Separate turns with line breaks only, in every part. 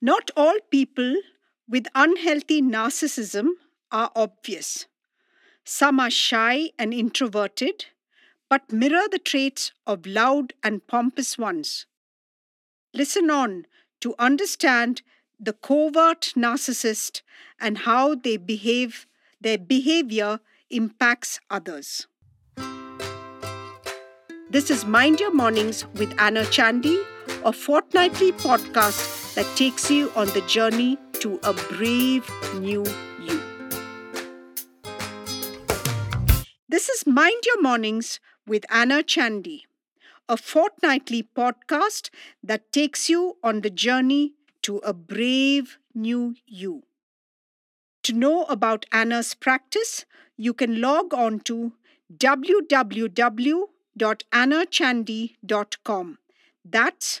Not all people with unhealthy narcissism are obvious. Some are shy and introverted, but mirror the traits of loud and pompous ones. Listen on to understand the covert narcissist and how they behave, their behavior impacts others. This is Mind Your Mornings with Anna Chandy, a fortnightly podcast that takes you on the journey to a brave new you. This is Mind Your Mornings with Anna Chandy, a fortnightly podcast that takes you on the journey to a brave new you. To know about Anna's practice, you can log on to www.annachandy.com. That's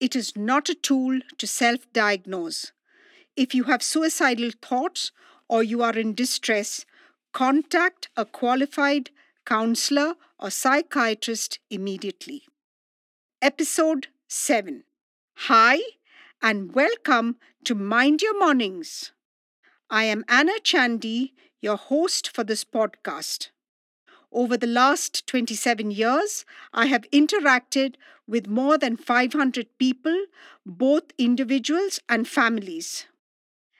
It is not a tool to self diagnose. If you have suicidal thoughts or you are in distress, contact a qualified counselor or psychiatrist immediately. Episode 7 Hi, and welcome to Mind Your Mornings. I am Anna Chandy, your host for this podcast. Over the last 27 years, I have interacted with more than 500 people, both individuals and families.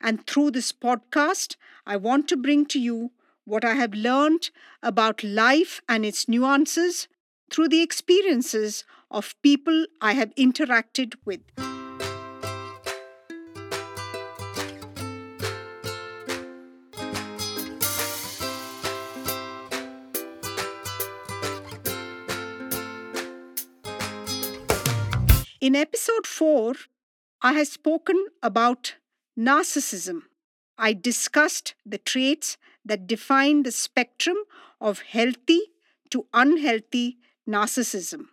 And through this podcast, I want to bring to you what I have learned about life and its nuances through the experiences of people I have interacted with. In episode 4, I have spoken about narcissism. I discussed the traits that define the spectrum of healthy to unhealthy narcissism.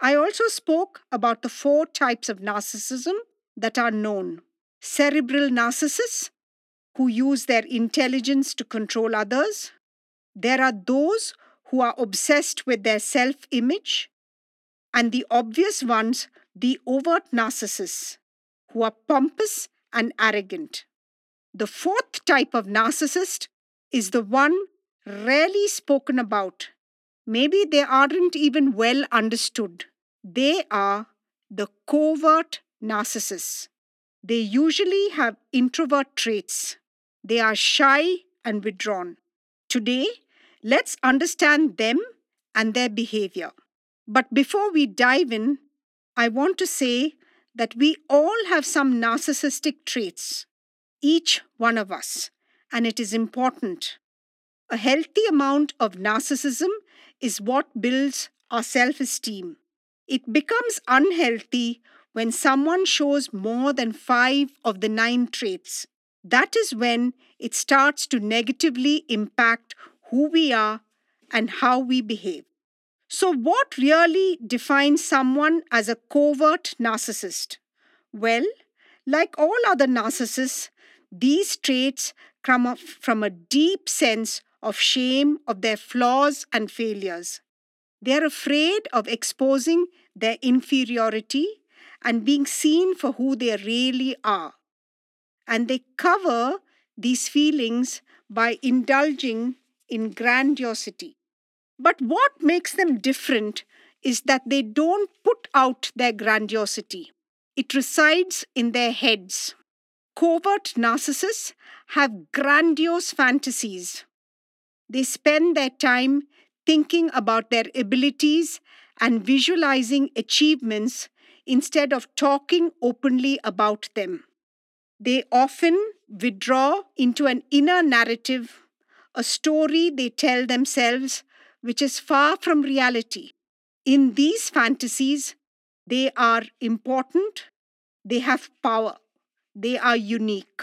I also spoke about the four types of narcissism that are known cerebral narcissists, who use their intelligence to control others. There are those who are obsessed with their self image, and the obvious ones, the overt narcissists, who are pompous and arrogant. The fourth type of narcissist is the one rarely spoken about. Maybe they aren't even well understood. They are the covert narcissists. They usually have introvert traits. They are shy and withdrawn. Today, let's understand them and their behavior. But before we dive in, I want to say that we all have some narcissistic traits, each one of us, and it is important. A healthy amount of narcissism is what builds our self esteem. It becomes unhealthy when someone shows more than five of the nine traits. That is when it starts to negatively impact who we are and how we behave. So, what really defines someone as a covert narcissist? Well, like all other narcissists, these traits come from a deep sense of shame of their flaws and failures. They are afraid of exposing their inferiority and being seen for who they really are. And they cover these feelings by indulging in grandiosity. But what makes them different is that they don't put out their grandiosity, it resides in their heads. Covert narcissists have grandiose fantasies. They spend their time thinking about their abilities and visualizing achievements instead of talking openly about them. They often withdraw into an inner narrative, a story they tell themselves which is far from reality. In these fantasies, they are important, They have power. They are unique.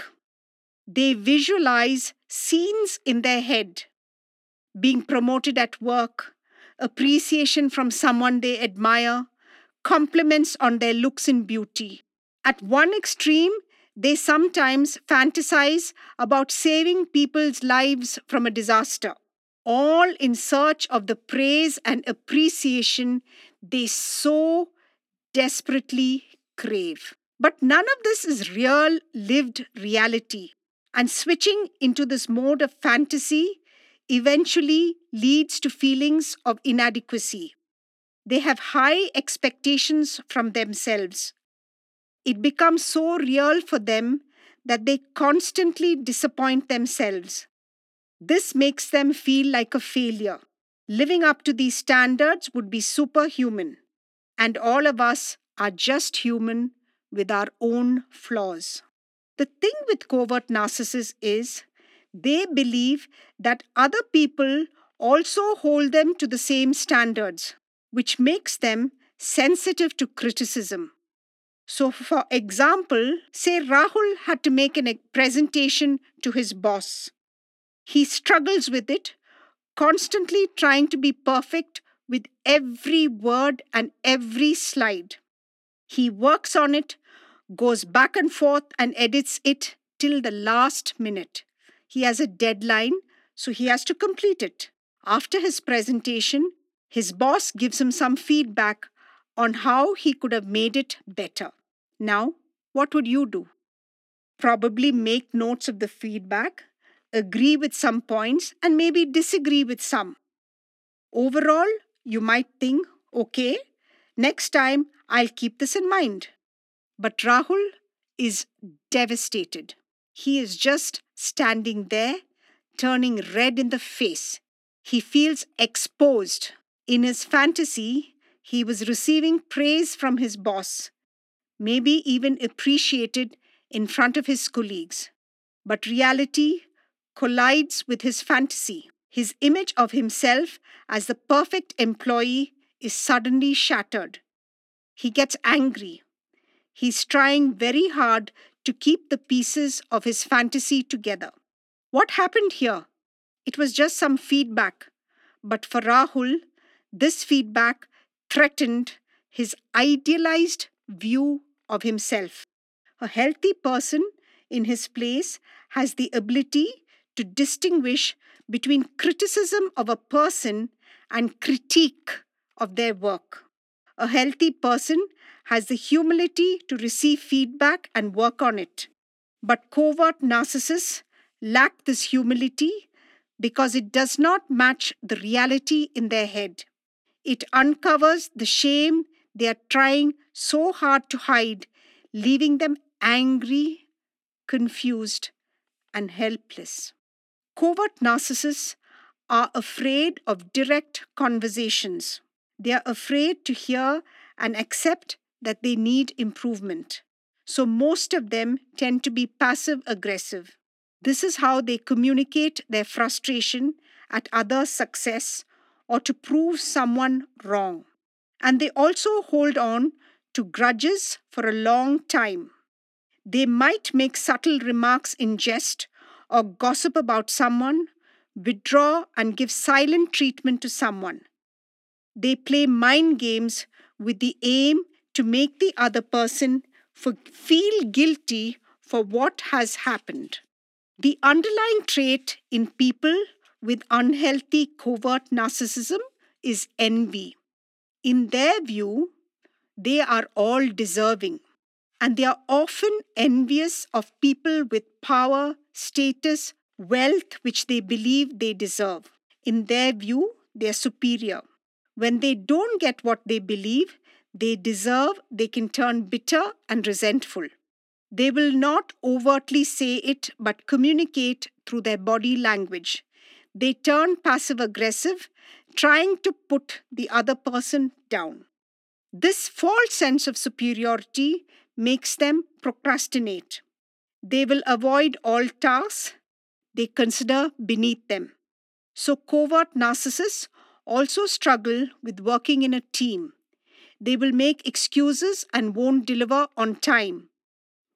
They visualize scenes in their head being promoted at work, appreciation from someone they admire, compliments on their looks and beauty. At one extreme, they sometimes fantasize about saving people's lives from a disaster, all in search of the praise and appreciation they so desperately crave. But none of this is real, lived reality. And switching into this mode of fantasy eventually leads to feelings of inadequacy. They have high expectations from themselves. It becomes so real for them that they constantly disappoint themselves. This makes them feel like a failure. Living up to these standards would be superhuman, and all of us are just human with our own flaws. The thing with covert narcissists is they believe that other people also hold them to the same standards, which makes them sensitive to criticism. So, for example, say Rahul had to make a presentation to his boss. He struggles with it, constantly trying to be perfect with every word and every slide. He works on it, goes back and forth, and edits it till the last minute. He has a deadline, so he has to complete it. After his presentation, his boss gives him some feedback on how he could have made it better. Now, what would you do? Probably make notes of the feedback, agree with some points, and maybe disagree with some. Overall, you might think, okay, next time I'll keep this in mind. But Rahul is devastated. He is just standing there, turning red in the face. He feels exposed. In his fantasy, he was receiving praise from his boss, maybe even appreciated in front of his colleagues. But reality collides with his fantasy. His image of himself as the perfect employee is suddenly shattered. He gets angry. He's trying very hard to keep the pieces of his fantasy together. What happened here? It was just some feedback. But for Rahul, this feedback threatened his idealized view of himself. A healthy person in his place has the ability to distinguish between criticism of a person and critique of their work. A healthy person has the humility to receive feedback and work on it. But covert narcissists lack this humility because it does not match the reality in their head. It uncovers the shame they are trying so hard to hide, leaving them angry, confused, and helpless. Covert narcissists are afraid of direct conversations. They are afraid to hear and accept that they need improvement. So most of them tend to be passive aggressive. This is how they communicate their frustration at others' success or to prove someone wrong. And they also hold on to grudges for a long time. They might make subtle remarks in jest or gossip about someone, withdraw and give silent treatment to someone. They play mind games with the aim to make the other person feel guilty for what has happened. The underlying trait in people with unhealthy covert narcissism is envy. In their view, they are all deserving, and they are often envious of people with power, status, wealth, which they believe they deserve. In their view, they are superior. When they don't get what they believe, they deserve, they can turn bitter and resentful. They will not overtly say it but communicate through their body language. They turn passive aggressive, trying to put the other person down. This false sense of superiority makes them procrastinate. They will avoid all tasks they consider beneath them. So, covert narcissists also struggle with working in a team. They will make excuses and won't deliver on time.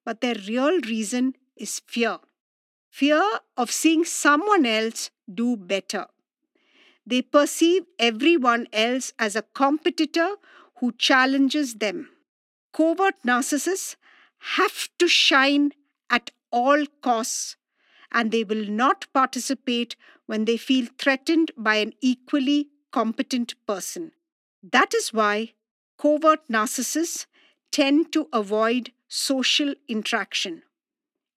but their real reason is fear fear of seeing someone else do better. They perceive everyone else as a competitor who challenges them. Covert narcissists have to shine at all costs and they will not participate when they feel threatened by an equally competent person. That is why covert narcissists tend to avoid social interaction.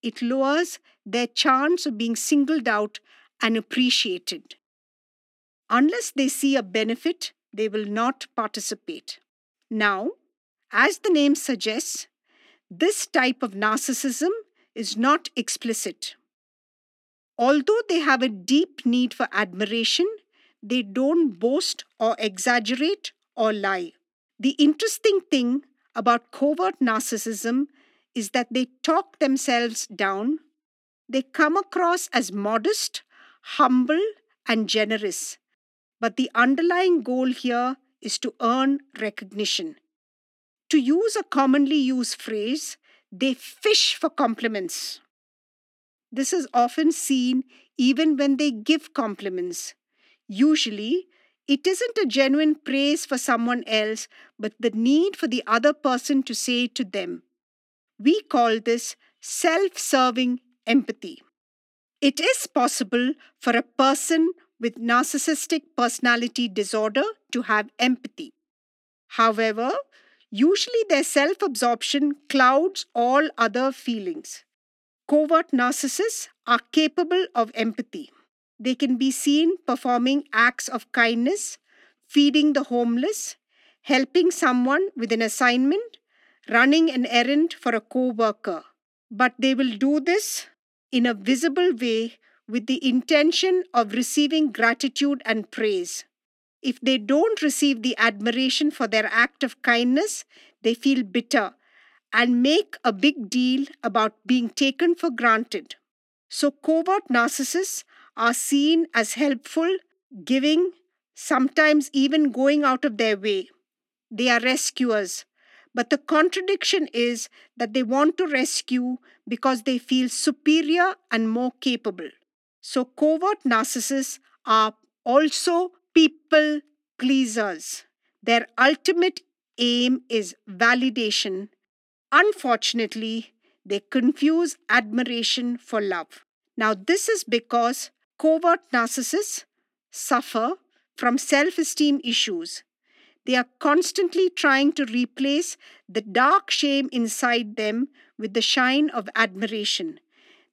It lowers their chance of being singled out and appreciated. Unless they see a benefit, they will not participate. Now, as the name suggests, this type of narcissism is not explicit. Although they have a deep need for admiration, they don't boast or exaggerate or lie. The interesting thing about covert narcissism is that they talk themselves down. They come across as modest, humble, and generous. But the underlying goal here is to earn recognition. To use a commonly used phrase, they fish for compliments. This is often seen even when they give compliments. Usually, it isn't a genuine praise for someone else, but the need for the other person to say to them. We call this self serving empathy. It is possible for a person with narcissistic personality disorder to have empathy. However, usually their self absorption clouds all other feelings. Covert narcissists are capable of empathy. They can be seen performing acts of kindness, feeding the homeless, helping someone with an assignment, running an errand for a co worker. But they will do this in a visible way with the intention of receiving gratitude and praise. If they don't receive the admiration for their act of kindness, they feel bitter and make a big deal about being taken for granted. So, covert narcissists are seen as helpful, giving, sometimes even going out of their way. They are rescuers. But the contradiction is that they want to rescue because they feel superior and more capable. So, covert narcissists are also people pleasers. Their ultimate aim is validation Unfortunately, they confuse admiration for love. Now, this is because covert narcissists suffer from self esteem issues. They are constantly trying to replace the dark shame inside them with the shine of admiration.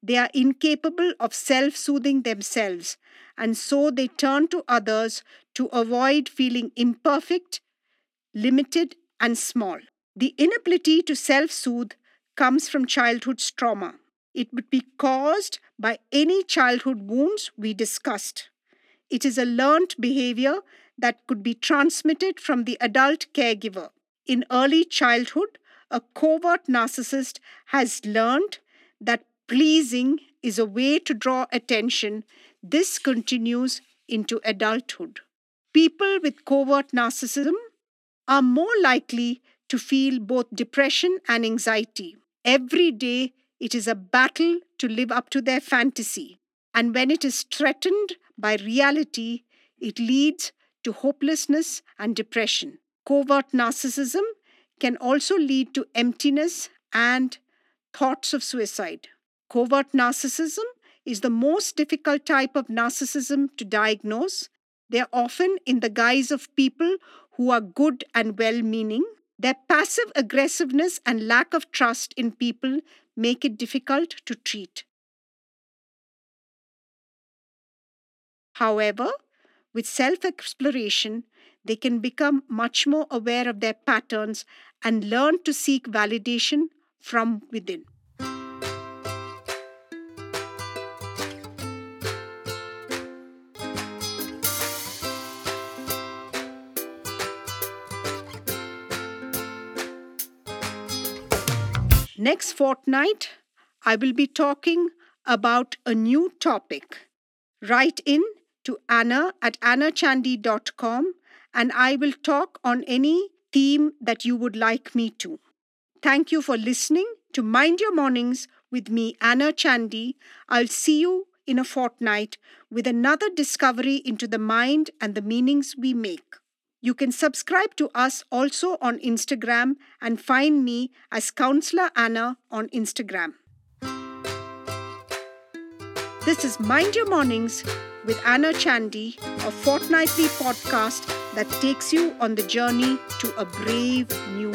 They are incapable of self soothing themselves, and so they turn to others to avoid feeling imperfect, limited, and small. The inability to self soothe comes from childhood's trauma. It would be caused by any childhood wounds we discussed. It is a learned behavior that could be transmitted from the adult caregiver. In early childhood, a covert narcissist has learned that pleasing is a way to draw attention. This continues into adulthood. People with covert narcissism are more likely to feel both depression and anxiety. Every day, it is a battle to live up to their fantasy. And when it is threatened by reality, it leads to hopelessness and depression. Covert narcissism can also lead to emptiness and thoughts of suicide. Covert narcissism is the most difficult type of narcissism to diagnose. They are often in the guise of people who are good and well meaning, their passive aggressiveness and lack of trust in people make it difficult to treat. However, with self exploration, they can become much more aware of their patterns and learn to seek validation from within. Next fortnight, I will be talking about a new topic. Write in to Anna at annachandy.com and I will talk on any theme that you would like me to. Thank you for listening to Mind Your Mornings with me, Anna Chandy. I'll see you in a fortnight with another discovery into the mind and the meanings we make. You can subscribe to us also on Instagram and find me as Counselor Anna on Instagram. This is Mind Your Mornings with Anna Chandy, a fortnightly podcast that takes you on the journey to a brave new